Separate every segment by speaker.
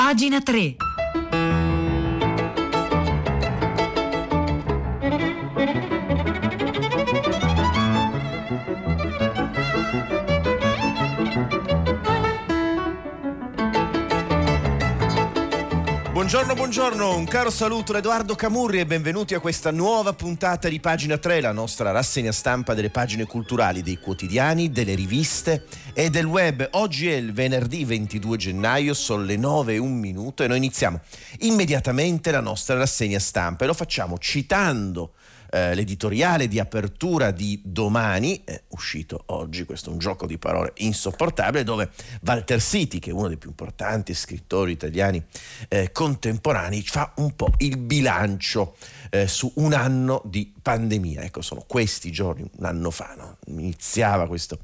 Speaker 1: Pagina 3.
Speaker 2: Buongiorno, buongiorno, un caro saluto da Edoardo Camurri e benvenuti a questa nuova puntata di Pagina 3, la nostra rassegna stampa delle pagine culturali dei quotidiani, delle riviste e del web. Oggi è il venerdì 22 gennaio, sono le 9 e un minuto e noi iniziamo immediatamente la nostra rassegna stampa e lo facciamo citando eh, l'editoriale di apertura di domani, è uscito oggi, questo è un gioco di parole insopportabile, dove Walter City, che è uno dei più importanti scrittori italiani eh, contemporanei, fa un po' il bilancio eh, su un anno di pandemia. Ecco, sono questi giorni, un anno fa, no? iniziava questo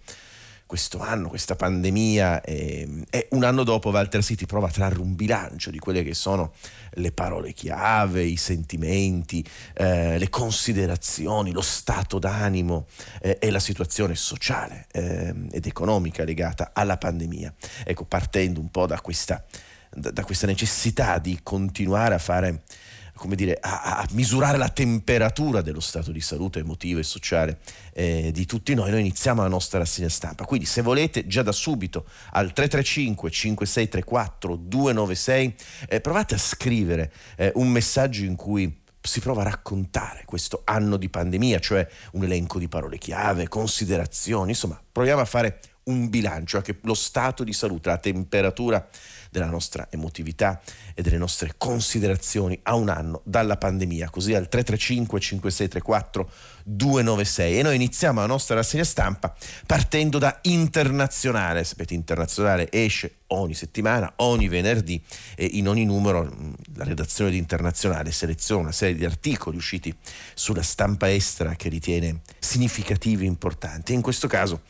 Speaker 2: questo anno, questa pandemia e, e, un anno dopo Walter City prova a trarre un bilancio di quelle che sono le parole chiave, i sentimenti, eh, le considerazioni, lo stato d'animo eh, e la situazione sociale eh, ed economica legata alla pandemia. Ecco, partendo un po' da questa, da, da questa necessità di continuare a fare come dire, a, a, misurare la temperatura dello stato di salute emotivo e sociale eh, di tutti noi, noi iniziamo la nostra rassegna stampa. Quindi se volete già da subito al 335 5634 296 eh, provate a scrivere eh, un messaggio in cui si prova a raccontare questo anno di pandemia, cioè un elenco di parole chiave, considerazioni, insomma, proviamo a fare un bilancio, anche lo stato di salute, la temperatura della nostra emotività e delle nostre considerazioni a un anno dalla pandemia, così al 335 5634 296 e noi iniziamo la nostra rassegna stampa partendo da Internazionale, sapete Internazionale esce ogni settimana, ogni venerdì e in ogni numero mm, la redazione di Internazionale seleziona una serie di articoli usciti sulla stampa estera che ritiene significativi e importanti. In questo caso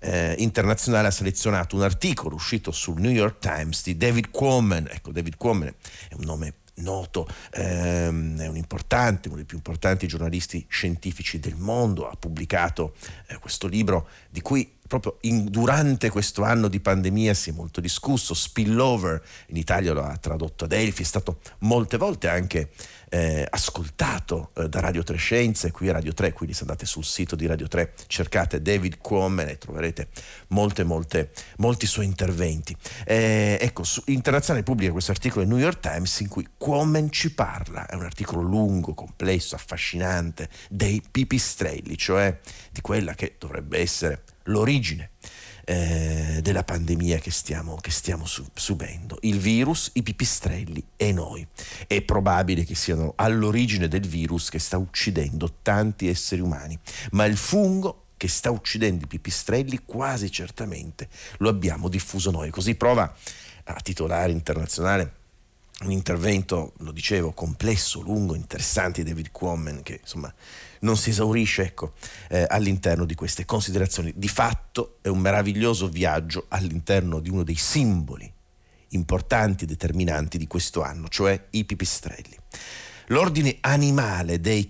Speaker 2: eh, internazionale ha selezionato un articolo uscito sul New York Times di David Quammen. Ecco, David Quammen è un nome noto, ehm, è un importante, uno dei più importanti giornalisti scientifici del mondo, ha pubblicato eh, questo libro di cui proprio in, durante questo anno di pandemia si è molto discusso, Spillover, in Italia lo ha tradotto ad Elfi, è stato molte volte anche eh, ascoltato eh, da Radio 3 Scienze, qui a Radio 3, quindi se andate sul sito di Radio 3 cercate David Quammen e troverete molte, molte, molti suoi interventi. Eh, ecco, su, Internazionale pubblica questo articolo nel New York Times in cui Quammen ci parla, è un articolo lungo, complesso, affascinante, dei pipistrelli, cioè di quella che dovrebbe essere l'origine eh, della pandemia che stiamo, che stiamo subendo. Il virus, i pipistrelli e noi. È probabile che siano all'origine del virus che sta uccidendo tanti esseri umani, ma il fungo che sta uccidendo i pipistrelli quasi certamente lo abbiamo diffuso noi. Così prova a titolare internazionale un intervento, lo dicevo, complesso, lungo, interessante di David Quammen che insomma non si esaurisce ecco, eh, all'interno di queste considerazioni. Di fatto è un meraviglioso viaggio all'interno di uno dei simboli importanti e determinanti di questo anno, cioè i pipistrelli. L'ordine animale dei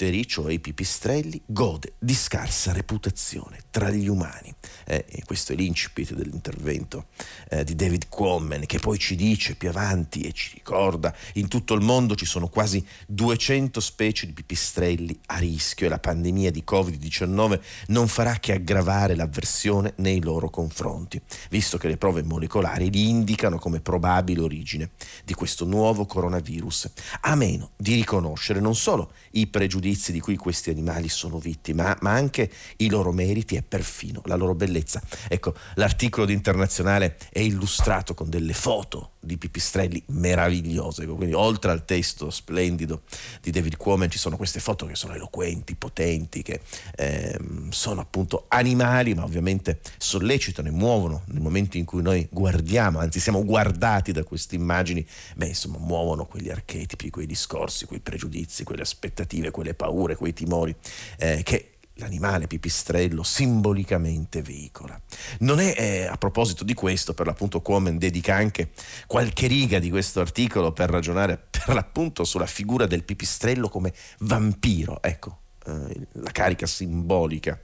Speaker 2: chirotteri, cioè i pipistrelli, gode di scarsa reputazione tra gli umani. Eh, e questo è l'incipit dell'intervento eh, di David Quammen, che poi ci dice più avanti e ci ricorda, in tutto il mondo ci sono quasi 200 specie di pipistrelli a rischio e la pandemia di Covid-19 non farà che aggravare l'avversione nei loro confronti, visto che le prove molecolari li indicano come probabile origine di questo nuovo coronavirus, a meno di riconoscere non solo i pregiudizi di cui questi animali sono vittime, ma anche i loro meriti e perfino la loro bellezza. Ecco, l'articolo di internazionale è illustrato con delle foto di pipistrelli meravigliose, quindi oltre al testo splendido di David Quammen ci sono queste foto che sono eloquenti, potenti, che ehm, sono appunto animali, ma ovviamente sollecitano e muovono nel momento in cui noi guardiamo, anzi siamo guardati da queste immagini, beh insomma muovono quegli archetipi, quei discorsi, quei pregiudizi, quelle aspettative, quelle paure, quei timori eh, che l'animale pipistrello simbolicamente veicola. Non è eh, a proposito di questo, per l'appunto Comen dedica anche qualche riga di questo articolo per ragionare per l'appunto sulla figura del pipistrello come vampiro, ecco, eh, la carica simbolica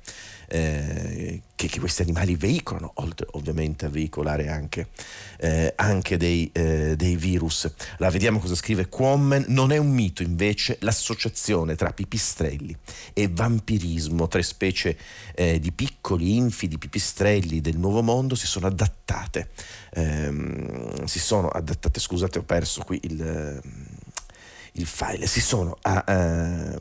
Speaker 2: eh, che, che, questi animali veicolano, oltre ovviamente a veicolare anche, eh, anche dei, eh, dei, virus. La vediamo cosa scrive Quammen. Non è un mito invece l'associazione tra pipistrelli e vampirismo. Tre specie eh, di piccoli infidi pipistrelli del Nuovo Mondo si sono adattate. Ehm, si sono adattate, scusate ho perso qui il, il file, si sono... A, a,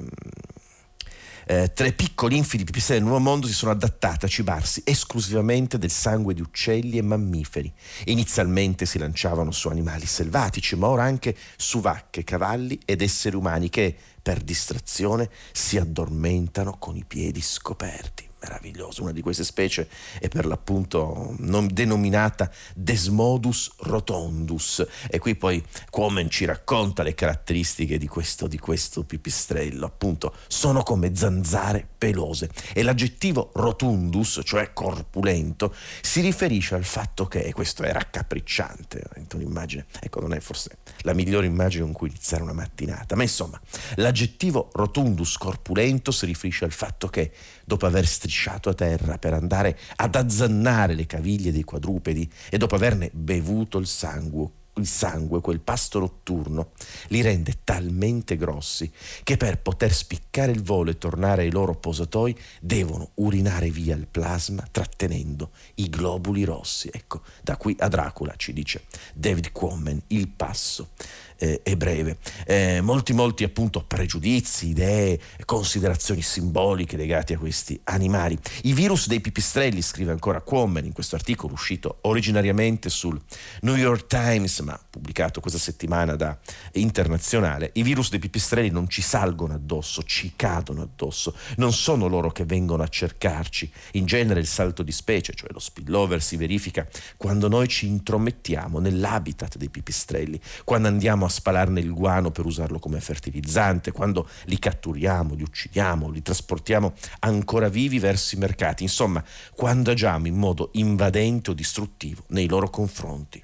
Speaker 2: eh, tre piccoli infidi pipistrelli del Nuovo Mondo si sono adattati a cibarsi esclusivamente del sangue di uccelli e mammiferi. Inizialmente si lanciavano su animali selvatici, ma ora anche su vacche, cavalli ed esseri umani che, per distrazione, si addormentano con i piedi scoperti meraviglioso. Una di queste specie è per l'appunto denominata Desmodus rotondus. E qui poi Quomen ci racconta le caratteristiche di questo, di questo pipistrello. Appunto, sono come zanzare pelose. E l'aggettivo rotundus, cioè corpulento, si riferisce al fatto che, questo è raccapricciante, un'immagine, ecco, non è forse la migliore immagine con cui iniziare una mattinata, ma insomma, l'aggettivo rotundus corpulento si riferisce al fatto che dopo aver strisciato a terra per andare ad azzannare le caviglie dei quadrupedi e dopo averne bevuto il sangue, il sangue, quel pasto notturno, li rende talmente grossi che per poter spiccare il volo e tornare ai loro posatoi devono urinare via il plasma trattenendo i globuli rossi. Ecco, da qui a Dracula ci dice David Quammen, il passo eh, è breve. Eh, molti, molti appunto pregiudizi, idee, considerazioni simboliche legate a questi animali. I virus dei pipistrelli, scrive ancora Quammen in questo articolo uscito originariamente sul New York Times, ma pubblicato questa settimana da Internazionale, i virus dei pipistrelli non ci salgono addosso, ci cadono addosso, non sono loro che vengono a cercarci. In genere il salto di specie, cioè lo spillover, si verifica quando noi ci intromettiamo nell'habitat dei pipistrelli, quando andiamo a spalarne il guano per usarlo come fertilizzante, quando li catturiamo, li uccidiamo, li trasportiamo ancora vivi verso i mercati, insomma, quando agiamo in modo invadente o distruttivo nei loro confronti.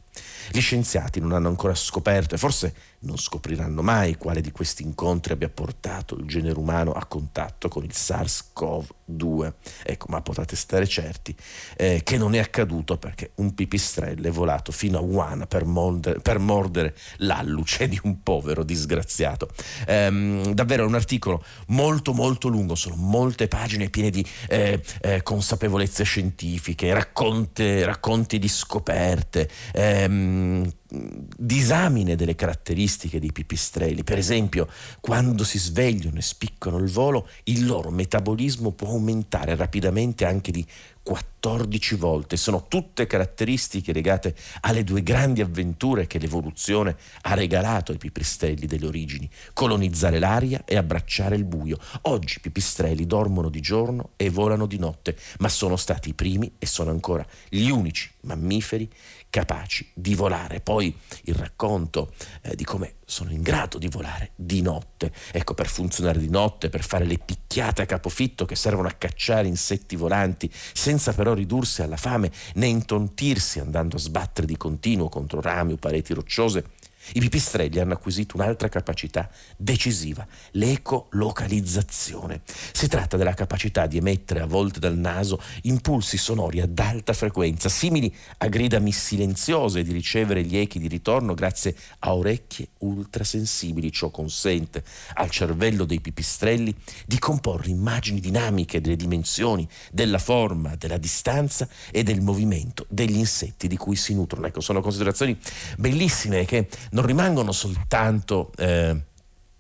Speaker 2: Gli scienziati non hanno ancora scoperto e forse non scopriranno mai quale di questi incontri abbia portato il genere umano a contatto con il SARS-CoV-2. Ecco, ma potete stare certi eh, che non è accaduto perché un pipistrello è volato fino a Wuhan per mordere, per mordere l'alluce di un povero disgraziato. Ehm, davvero è un articolo molto molto lungo, sono molte pagine piene di eh, eh, consapevolezze scientifiche, racconte, racconti di scoperte. Ehm, disamine delle caratteristiche dei pipistrelli. Per esempio, quando si svegliano e spiccano il volo, il loro metabolismo può aumentare rapidamente anche di 14 volte. Sono tutte caratteristiche legate alle due grandi avventure che l'evoluzione ha regalato ai pipistrelli delle origini, colonizzare l'aria e abbracciare il buio. Oggi i pipistrelli dormono di giorno e volano di notte, ma sono stati i primi e sono ancora gli unici mammiferi capaci di volare. Poi il racconto eh, di come sono in grado di volare di notte. Ecco, per funzionare di notte, per fare le picchiate a capofitto che servono a cacciare insetti volanti, senza però ridursi alla fame né intontirsi andando a sbattere di continuo contro rami o pareti rocciose, i pipistrelli hanno acquisito un'altra capacità decisiva, l'ecolocalizzazione. Si tratta della capacità di emettere a volte dal naso impulsi sonori ad alta frequenza, simili a grida silenziose e di ricevere gli echi di ritorno grazie a orecchie ultrasensibili. Ciò consente al cervello dei pipistrelli di comporre immagini dinamiche delle dimensioni, della forma, della distanza e del movimento degli insetti di cui si nutrono. Ecco, sono considerazioni bellissime che non rimangono soltanto eh,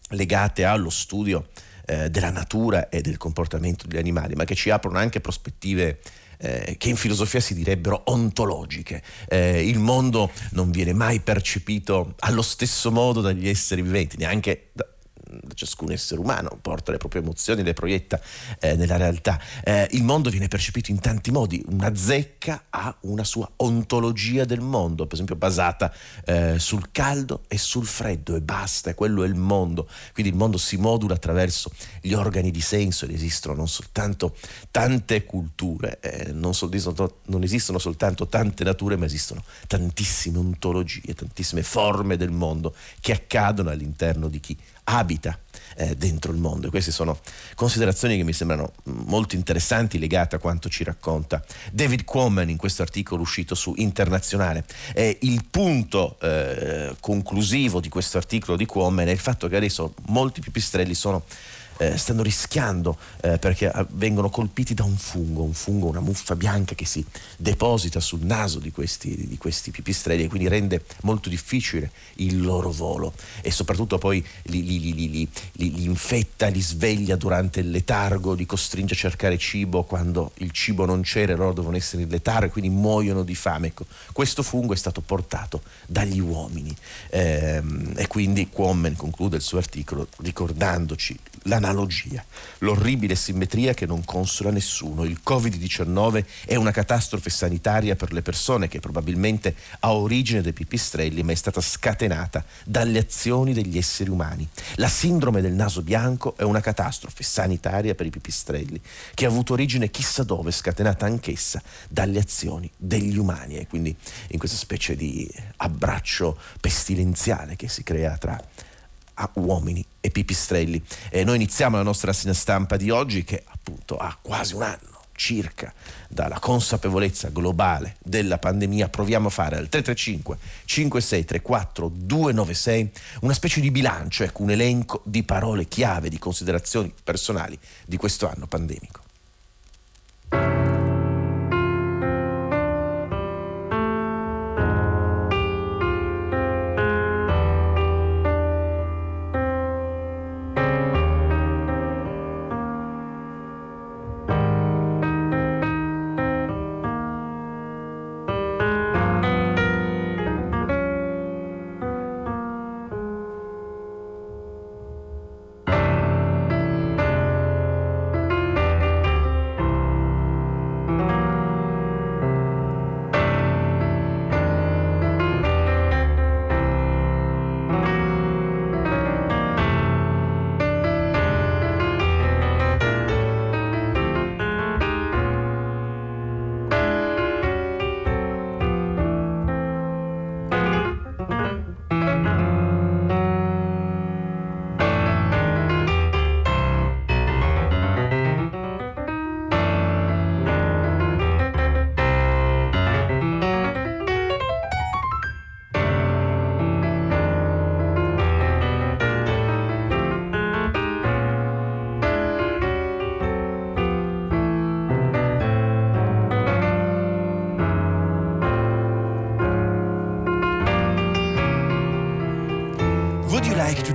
Speaker 2: legate allo studio eh, della natura e del comportamento degli animali, ma che ci aprono anche prospettive eh, che in filosofia si direbbero ontologiche. Eh, il mondo non viene mai percepito allo stesso modo dagli esseri viventi, neanche da, ciascun essere umano, porta le proprie emozioni, le proietta eh, nella realtà. Eh, il mondo viene percepito in tanti modi, una zecca ha una sua ontologia del mondo, per esempio basata eh, sul caldo e sul freddo e basta, quello è il mondo. Quindi il mondo si modula attraverso gli organi di senso ed esistono non soltanto tante culture, eh, non, sol- non esistono soltanto tante nature, ma esistono tantissime ontologie, tantissime forme del mondo che accadono all'interno di chi abita eh, dentro il mondo. E queste sono considerazioni che mi sembrano molto interessanti legate a quanto ci racconta David Quammen in questo articolo uscito su Internazionale. Eh, il punto eh, conclusivo di questo articolo di Quammen è il fatto che adesso molti pipistrelli sono eh, stanno rischiando eh, perché eh, vengono colpiti da un fungo, un fungo, una muffa bianca che si deposita sul naso di questi, di questi pipistrelli e quindi rende molto difficile il loro volo e soprattutto poi li, li, li, li, infetta, li sveglia durante il letargo, li costringe a cercare cibo quando il cibo non c'era e loro devono essere in letargo e quindi muoiono di fame. Ecco, questo fungo è stato portato dagli uomini ehm, e quindi Quammen conclude il suo articolo ricordandoci l'analogia analogia, l'orribile simmetria che non consola nessuno. Il Covid-19 è una catastrofe sanitaria per le persone che probabilmente ha origine dai pipistrelli ma è stata scatenata dalle azioni degli esseri umani. La sindrome del naso bianco è una catastrofe sanitaria per i pipistrelli che ha avuto origine chissà dove, scatenata anch'essa dalle azioni degli umani e quindi in questa specie di abbraccio pestilenziale che si crea tra a uomini e pipistrelli. E noi iniziamo la nostra stampa di oggi che appunto ha quasi un anno circa dalla consapevolezza globale della pandemia, proviamo a fare al 335 5634 296 una specie di bilancio, ecco, un elenco di parole chiave, di considerazioni personali di questo anno pandemico.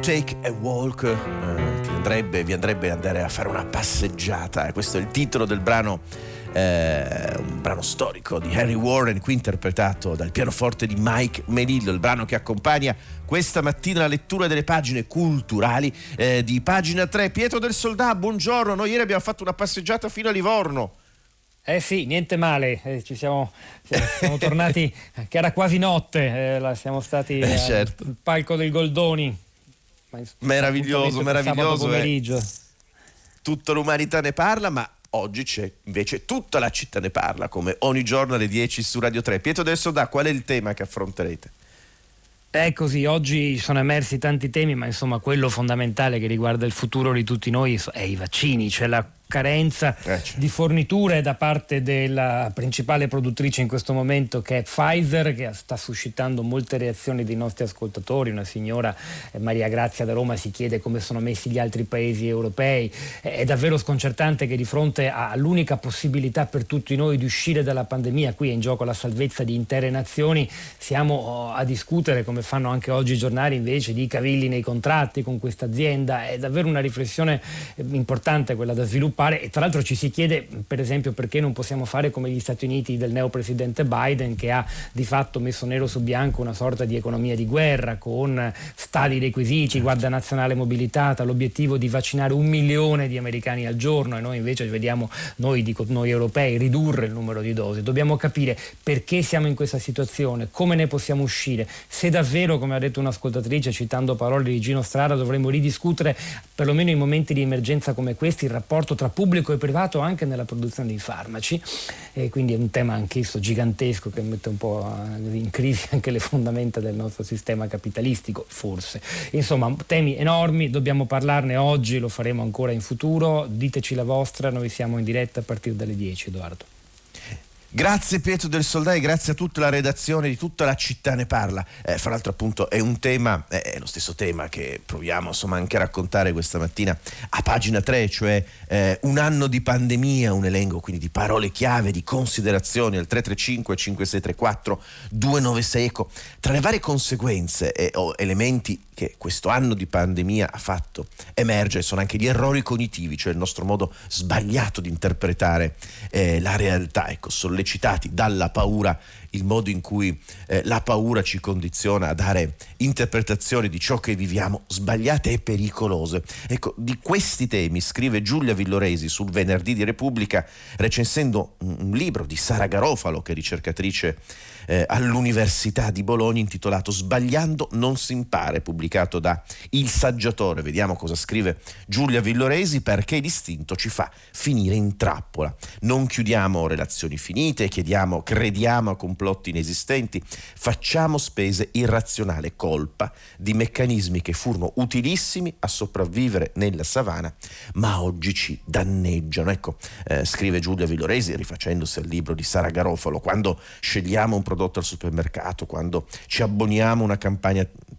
Speaker 2: Take a Walk, eh, andrebbe, vi andrebbe andare a fare una passeggiata. Questo è il titolo del brano, eh, un brano storico di Harry Warren, qui interpretato dal pianoforte di Mike Melillo, il brano che accompagna questa mattina la lettura delle pagine culturali eh, di pagina 3. Pietro del Soldà, buongiorno. Noi ieri abbiamo fatto una passeggiata fino a Livorno.
Speaker 1: Eh sì, niente male, eh, ci siamo, siamo tornati, che era quasi notte, eh, siamo stati eh, certo. al palco del Goldoni
Speaker 2: meraviglioso, meraviglioso. Eh. Tutta l'umanità ne parla, ma oggi c'è invece tutta la città ne parla, come ogni giorno alle 10 su Radio 3. Pietro del Sodà, qual è il tema che affronterete?
Speaker 1: È così, oggi sono emersi tanti temi, ma insomma quello fondamentale che riguarda il futuro di tutti noi è i vaccini, cioè la carenza eh, certo. di forniture da parte della principale produttrice in questo momento che è Pfizer che sta suscitando molte reazioni dei nostri ascoltatori. Una signora eh, Maria Grazia da Roma si chiede come sono messi gli altri paesi europei. È davvero sconcertante che di fronte all'unica possibilità per tutti noi di uscire dalla pandemia qui è in gioco la salvezza di intere nazioni siamo oh, a discutere come fanno anche oggi i giornali invece di cavilli nei contratti con questa azienda. È davvero una riflessione eh, importante quella da sviluppare sviluppare e tra l'altro ci si chiede per esempio perché non possiamo fare come gli Stati Uniti del neopresidente Biden che ha di fatto messo nero su bianco una sorta di economia di guerra con stadi requisiti, guardia nazionale mobilitata, l'obiettivo di vaccinare un milione di americani al giorno e noi invece vediamo, noi dico noi europei, ridurre il numero di dosi. Dobbiamo capire perché siamo in questa situazione, come ne possiamo uscire, se davvero, come ha detto un'ascoltatrice citando parole di Gino Strada, dovremmo ridiscutere perlomeno in momenti di emergenza come questi il rapporto tra tra pubblico e privato anche nella produzione di farmaci e quindi è un tema anch'esso gigantesco che mette un po' in crisi anche le fondamenta del nostro sistema capitalistico, forse. Insomma, temi enormi, dobbiamo parlarne oggi, lo faremo ancora in futuro, diteci la vostra, noi siamo in diretta a partire dalle 10 Edoardo.
Speaker 2: Grazie Pietro del Soldai, grazie a tutta la redazione di tutta la città ne parla. Eh, fra l'altro appunto è un tema, eh, è lo stesso tema che proviamo insomma anche a raccontare questa mattina a pagina 3, cioè eh, un anno di pandemia, un elenco quindi di parole chiave, di considerazioni al 335 5634 296. Ecco, tra le varie conseguenze e o elementi che questo anno di pandemia ha fatto emergere sono anche gli errori cognitivi, cioè il nostro modo sbagliato di interpretare eh, la realtà, ecco, sollecitati dalla paura, il modo in cui eh, la paura ci condiziona a dare interpretazioni di ciò che viviamo sbagliate e pericolose. Ecco, di questi temi scrive Giulia Villoresi sul venerdì di Repubblica, recensendo un, libro di Sara Garofalo, che è ricercatrice eh, all'Università di Bologna intitolato Sbagliando non si impara, pubblicato da Il Saggiatore. Vediamo cosa scrive Giulia Villoresi perché l'istinto ci fa finire in trappola. Non chiudiamo relazioni finite, chiediamo, crediamo a complotti inesistenti, facciamo spese irrazionale colpa di meccanismi che furono utilissimi a sopravvivere nella savana, ma oggi ci danneggiano. Ecco, eh, scrive Giulia Villoresi, rifacendosi al libro di Sara Garofalo, quando scegliamo un prodotto prodotto al supermercato, quando ci abboniamo a una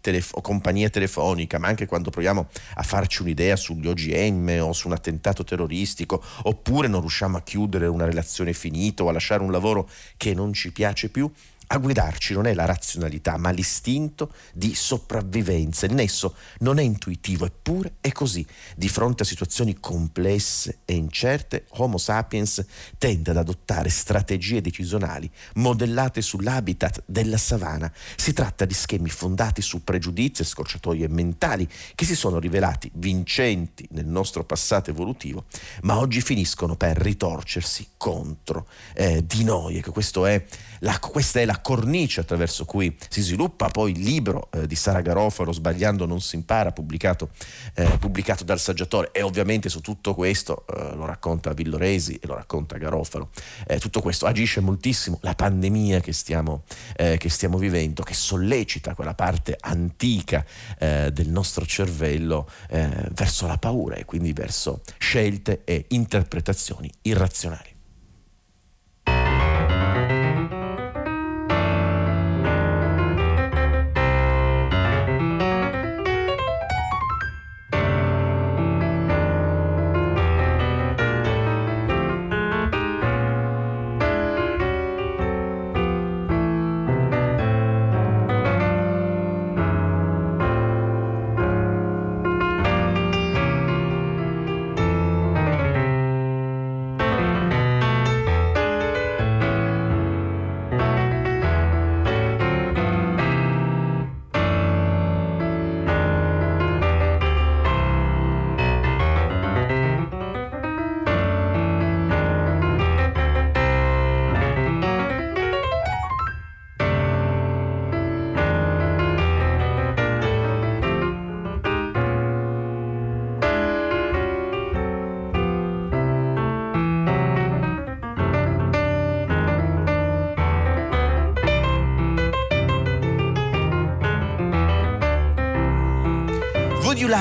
Speaker 2: telefo- compagnia telefonica, ma anche quando proviamo a farci un'idea sugli OGM o su un attentato terroristico, oppure non riusciamo a chiudere una relazione finita o a lasciare un lavoro che non ci piace più, a guidarci non è la razionalità, ma l'istinto di sopravvivenza. Il nesso non è intuitivo, eppure è così. Di fronte a situazioni complesse e incerte, Homo sapiens tende ad adottare strategie decisionali modellate sull'habitat della savana. Si tratta di schemi fondati su pregiudizi e scorciatoie mentali che si sono rivelati vincenti nel nostro passato evolutivo, ma oggi finiscono per ritorcersi contro eh, di noi. Ecco, è la, questa è la cornice attraverso cui si sviluppa poi il libro eh, di Sara Garofalo, Sbagliando non si impara, pubblicato, eh, pubblicato dal saggiatore e ovviamente su tutto questo eh, lo racconta Villoresi e lo racconta Garofalo. Eh, tutto questo agisce moltissimo la pandemia che stiamo, eh, che stiamo vivendo, che sollecita quella parte antica eh, del nostro cervello verso la paura e quindi verso scelte e interpretazioni irrazionali.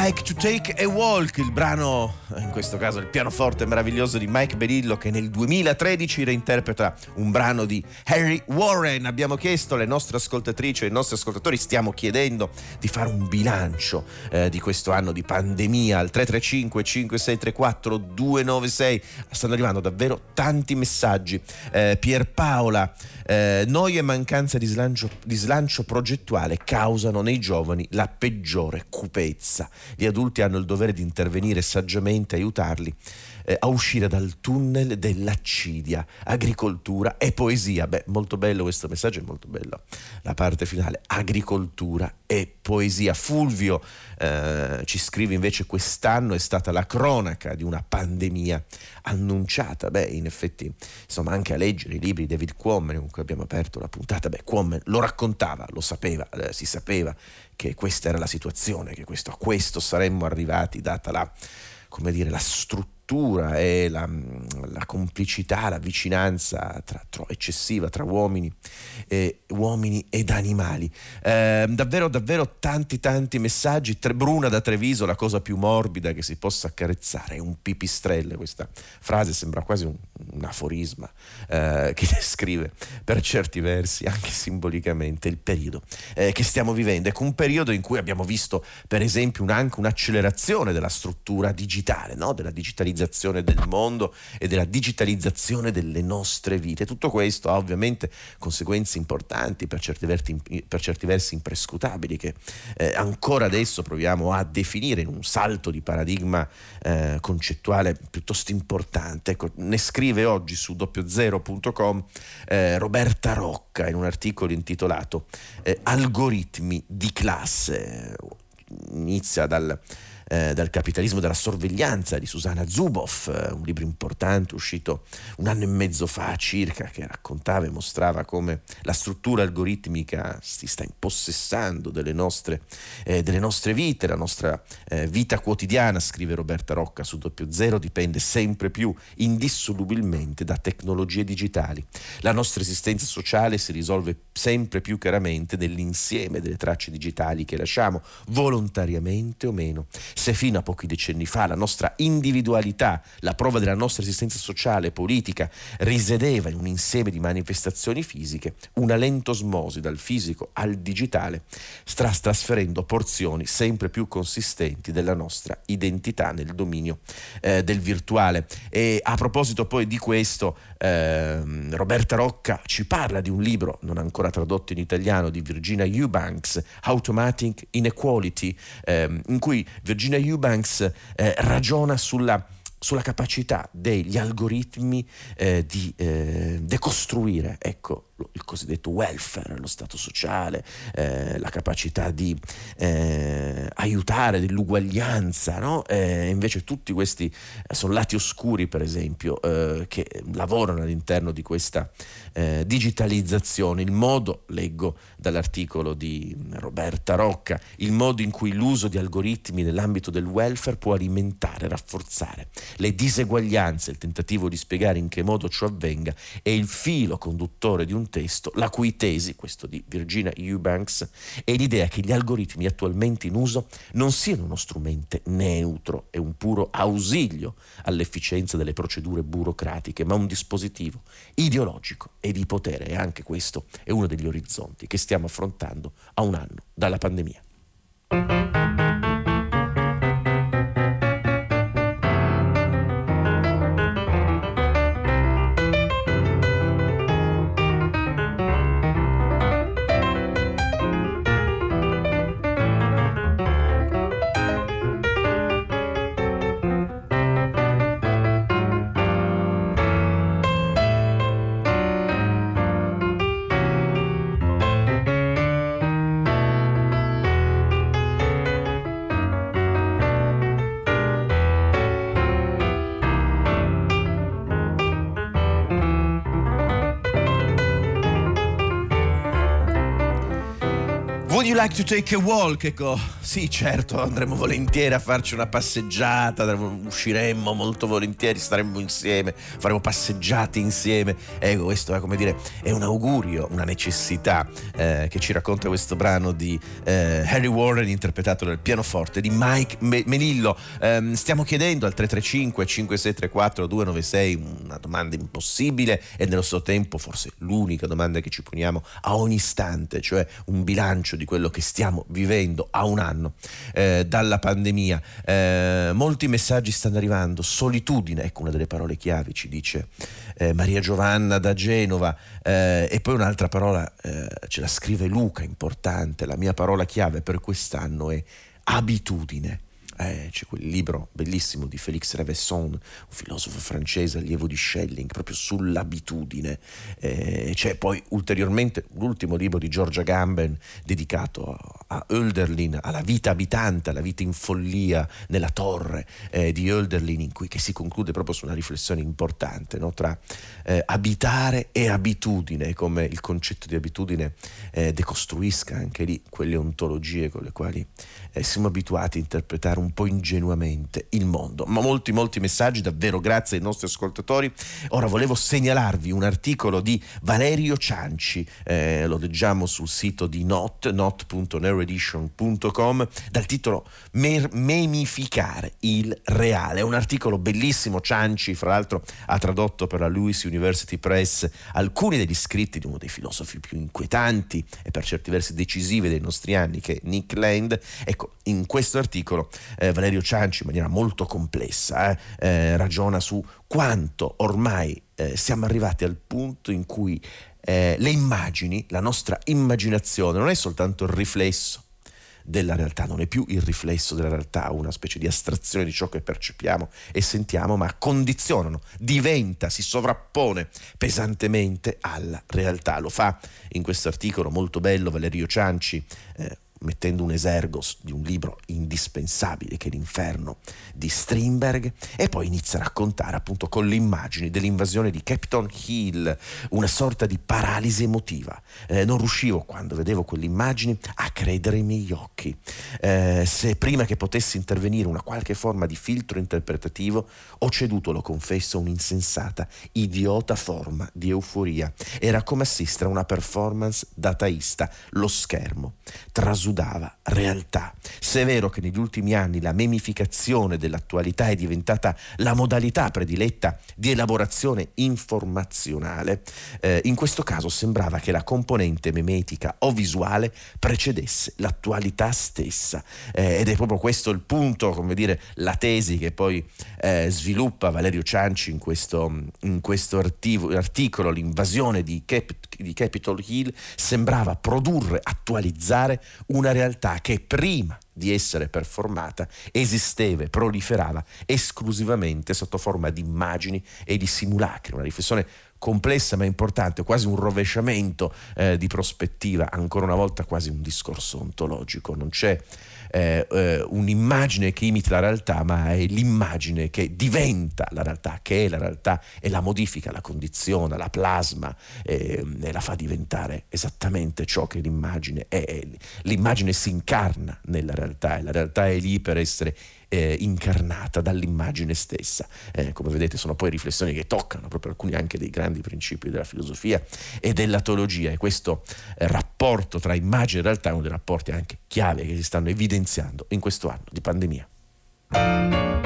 Speaker 2: Like to Take a Walk, il brano, questo caso il pianoforte meraviglioso di Mike Berillo che nel 2013 reinterpreta un brano di Harry Warren. Abbiamo chiesto alle nostre ascoltatrici e ai nostri ascoltatori, stiamo chiedendo di fare un bilancio eh, di questo anno di pandemia al 335 5634 296. Stanno arrivando davvero tanti messaggi. Eh, Pierpaola eh, noia e mancanza di slancio, di slancio progettuale causano nei giovani la peggiore cupezza. Gli adulti hanno il dovere di intervenire saggiamente e aiutarli eh, a uscire dal tunnel dell'accidia, agricoltura e poesia. Beh, molto bello questo messaggio, è molto bello la parte finale, agricoltura e poesia. Fulvio eh, ci scrive invece quest'anno è stata la cronaca di una pandemia annunciata. Beh, in effetti, insomma, anche a leggere i libri di David Quammen, con cui abbiamo aperto la puntata, beh, Quammen lo raccontava, lo sapeva, eh, si sapeva che questa era la situazione, che questo, a questo saremmo arrivati, data la, come dire, la struttura struttura e la, la complicità, la vicinanza tra, tra, eccessiva tra uomini, e, uomini ed animali. Eh, davvero, davvero tanti, tanti messaggi. Tre, Bruna da Treviso, la cosa più morbida che si possa accarezzare è un pipistrelle. Questa frase sembra quasi un, un aforisma eh, che descrive per certi versi, anche simbolicamente, il periodo eh, che stiamo vivendo. Ecco, un periodo in cui abbiamo visto, per esempio, un, anche un'accelerazione della struttura digitale, no? della digitalizzazione del mondo e della digitalizzazione delle nostre vite. Tutto questo ha ovviamente conseguenze importanti, per certi versi, per certi versi imprescutabili, che eh, ancora adesso proviamo a definire in un salto di paradigma eh, concettuale piuttosto importante. Ecco, ne scrive oggi su doppiozero.com eh, Roberta Rocca in un articolo intitolato eh, Algoritmi di classe. Inizia dal eh, dal capitalismo della sorveglianza di Susanna Zuboff, eh, un libro importante uscito un anno e mezzo fa circa, che raccontava e mostrava come la struttura algoritmica si sta impossessando delle nostre, eh, delle nostre vite, la nostra eh, vita quotidiana, scrive Roberta Rocca su Doppio Zero, dipende sempre più indissolubilmente da tecnologie digitali. La nostra esistenza sociale si risolve sempre più chiaramente nell'insieme delle tracce digitali che lasciamo, volontariamente o meno se fino a pochi decenni fa la nostra individualità, la prova della nostra esistenza sociale e politica, risiedeva in un insieme di manifestazioni fisiche, una lenta osmosi dal fisico al digitale sta trasferendo porzioni sempre più consistenti della nostra identità nel dominio eh, del virtuale. E a proposito poi di questo, eh, Roberta Rocca ci parla di un libro non ancora tradotto in italiano di Virginia Eubanks, Automatic Inequality, eh, in cui Virginia Virginia Eubanks eh, ragiona sulla sulla capacità degli algoritmi eh, di eh, decostruire ecco, il cosiddetto welfare, lo stato sociale, eh, la capacità di eh, aiutare, dell'uguaglianza, no? Eh, invece tutti questi eh, sono lati oscuri, per esempio, che lavorano all'interno di questa digitalizzazione. Il modo, leggo dall'articolo di Roberta Rocca, il modo in cui l'uso di algoritmi nell'ambito del welfare può alimentare, rafforzare le diseguaglianze, il tentativo di spiegare in che modo ciò avvenga è il filo conduttore di un testo la cui tesi, questo di Virginia Eubanks, è l'idea che gli algoritmi attualmente in uso non siano uno strumento neutro e un puro ausilio all'efficienza delle procedure burocratiche, ma un dispositivo ideologico e di potere e anche questo è uno degli orizzonti che stiamo affrontando a un anno dalla pandemia. You like to take a walk? Ecco, sì, certo, andremo volentieri a farci una passeggiata, usciremmo molto volentieri, staremmo insieme, faremo passeggiate insieme. Ecco, questo è come dire, è un augurio, una necessità eh, che ci racconta questo brano di eh, Harry Warren interpretato dal pianoforte di Mike Menillo. Eh, stiamo chiedendo al 335 5634 296 una domanda impossibile e nello stesso tempo forse l'unica domanda che ci poniamo a ogni istante, cioè un bilancio di quello che stiamo vivendo a un anno eh, dalla pandemia. Eh, molti messaggi stanno arrivando, solitudine, ecco una delle parole chiavi, ci dice eh, Maria Giovanna da Genova, eh, e poi un'altra parola eh, ce la scrive Luca, importante, la mia parola chiave per quest'anno è abitudine eh, c'è quel libro bellissimo di Félix Revesson, un filosofo francese allievo di Schelling, proprio sull'abitudine. Eh, c'è poi ulteriormente l'ultimo libro di Giorgia Gamben dedicato a, Hölderlin, alla vita abitante, alla vita in follia nella torre eh, di Hölderlin, in cui che si conclude proprio su una riflessione importante no? tra eh, abitare e abitudine, come il concetto di abitudine eh, decostruisca anche lì quelle ontologie con le quali eh, siamo abituati a interpretare un po' ingenuamente il mondo. Ma molti, molti messaggi, davvero grazie ai nostri ascoltatori. Ora volevo segnalarvi un articolo di Valerio Cianci, eh, lo leggiamo sul sito di Not, not.neredition.com, dal titolo Memificare il reale. È un articolo bellissimo, Cianci fra l'altro ha tradotto per la Lewis University Press alcuni degli scritti di uno dei filosofi più inquietanti e per certi versi decisivi dei nostri anni, che è Nick Land. Ecco, in questo articolo eh, Valerio Cianci in maniera molto complessa eh, eh, ragiona su quanto ormai eh, siamo arrivati al punto in cui eh, le immagini, la nostra immaginazione non è soltanto il riflesso della realtà, non è più il riflesso della realtà, una specie di astrazione di ciò che percepiamo e sentiamo, ma condizionano, diventa, si sovrappone pesantemente alla realtà. Lo fa in questo articolo molto bello Valerio Cianci, eh, mettendo un esergo di un libro indispensabile che è L'inferno di Strindberg e poi inizia a raccontare appunto con le immagini dell'invasione di Capitol Hill, una sorta di paralisi emotiva. Eh, non riuscivo quando vedevo quelle immagini a credere ai miei occhi. Eh, se prima che potesse intervenire una qualche forma di filtro interpretativo ho ceduto, lo confesso, a un'insensata, idiota forma di euforia. Era come assistere a una performance dataista, lo schermo, trasudava esudava realtà. Se è vero che negli ultimi anni la memificazione dell'attualità è diventata la modalità prediletta di elaborazione informazionale, eh, in questo caso sembrava che la componente memetica o visuale precedesse l'attualità stessa. Eh, ed è proprio questo il punto, come dire, la tesi che poi eh, sviluppa Valerio Cianci in questo, in questo articolo, l'invasione di, Cap- di Capitol Hill, sembrava produrre, attualizzare una realtà che prima di essere performata esisteva proliferava esclusivamente sotto forma di immagini e di simulacri, una riflessione complessa ma importante, quasi un rovesciamento eh, di prospettiva, ancora una volta quasi un discorso ontologico, non c'è eh, eh, un'immagine che imita la realtà, ma è l'immagine che diventa la realtà, che è la realtà e la modifica, la condiziona, la plasma eh, e la fa diventare esattamente ciò che l'immagine è. L'immagine si incarna nella realtà e la realtà è lì per essere eh, incarnata dall'immagine stessa. Eh, come vedete sono poi riflessioni che toccano proprio alcuni anche dei grandi principi della filosofia e della teologia e questo eh, rapporto tra immagine e realtà è uno dei rapporti anche chiave che si stanno evidenziando in questo anno di pandemia.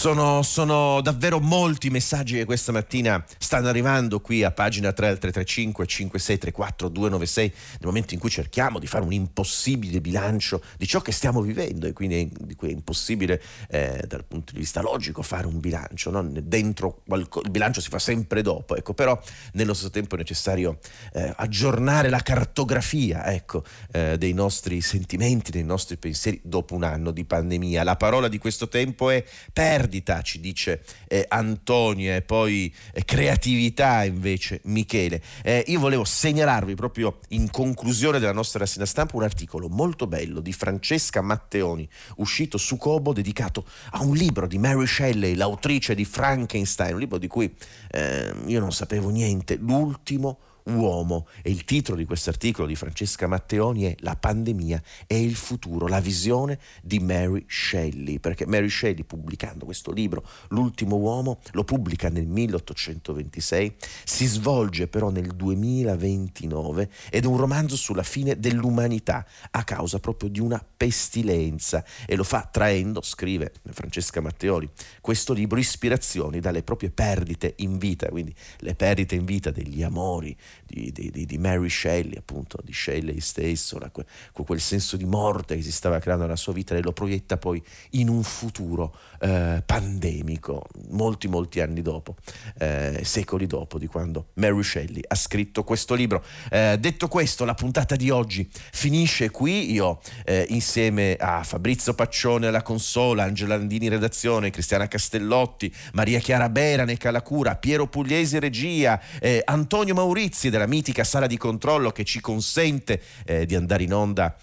Speaker 2: Sono, sono, davvero molti messaggi che questa mattina stanno arrivando qui a pagina 3 al 335 5634 296 nel momento in cui cerchiamo di fare un impossibile bilancio di ciò che stiamo vivendo e quindi di cui è impossibile eh, dal punto di vista logico fare un bilancio no? dentro qualco, il bilancio si fa sempre dopo ecco, però nello stesso tempo è necessario eh, aggiornare la cartografia ecco, eh, dei nostri sentimenti dei nostri pensieri dopo un anno di pandemia la parola di questo tempo è perdere perdita, ci dice eh, Antonia, e poi eh, creatività invece Michele. Eh, io volevo segnalarvi proprio in conclusione della nostra rassegna stampa un articolo molto bello di Francesca Matteoni, uscito su Cobo, dedicato a un libro di Mary Shelley, l'autrice di Frankenstein, un libro di cui eh, io non sapevo niente, l'ultimo uomo. E il titolo di questo articolo di Francesca Matteoni è La pandemia e il futuro, la visione di Mary Shelley, perché Mary Shelley pubblicando questo libro, L'ultimo uomo, lo pubblica nel 1826, si svolge però nel 2029 ed è un romanzo sulla fine dell'umanità a causa proprio di una pestilenza. E lo fa traendo, scrive Francesca Matteoni, questo libro ispirazioni dalle proprie perdite in vita, quindi le perdite in vita degli amori, di, di, di, Mary Shelley, appunto, di Shelley stesso, la, con quel senso di morte che si stava creando nella sua vita, lei lo proietta poi in un futuro eh, pandemico, molti molti anni dopo, eh, secoli dopo di quando Mary Shelley ha scritto questo libro. Eh, detto questo, la puntata di oggi finisce qui, io eh, insieme a Fabrizio Paccione alla console, Angela Andini redazione, Cristiana Castellotti, Maria Chiara Berane Calacura, Piero Pugliesi regia, eh, Antonio Maurizi della mitica sala di controllo che ci consente eh, di andare in onda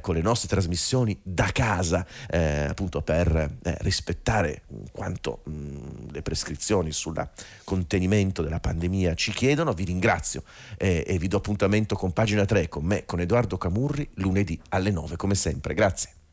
Speaker 2: con le nostre trasmissioni da casa, appunto per rispettare quanto mh, le prescrizioni sul contenimento della pandemia ci chiedono. Vi ringrazio eh, e vi do appuntamento con pagina 3 con me, con Edoardo Camurri, lunedì alle 9 come sempre. Grazie.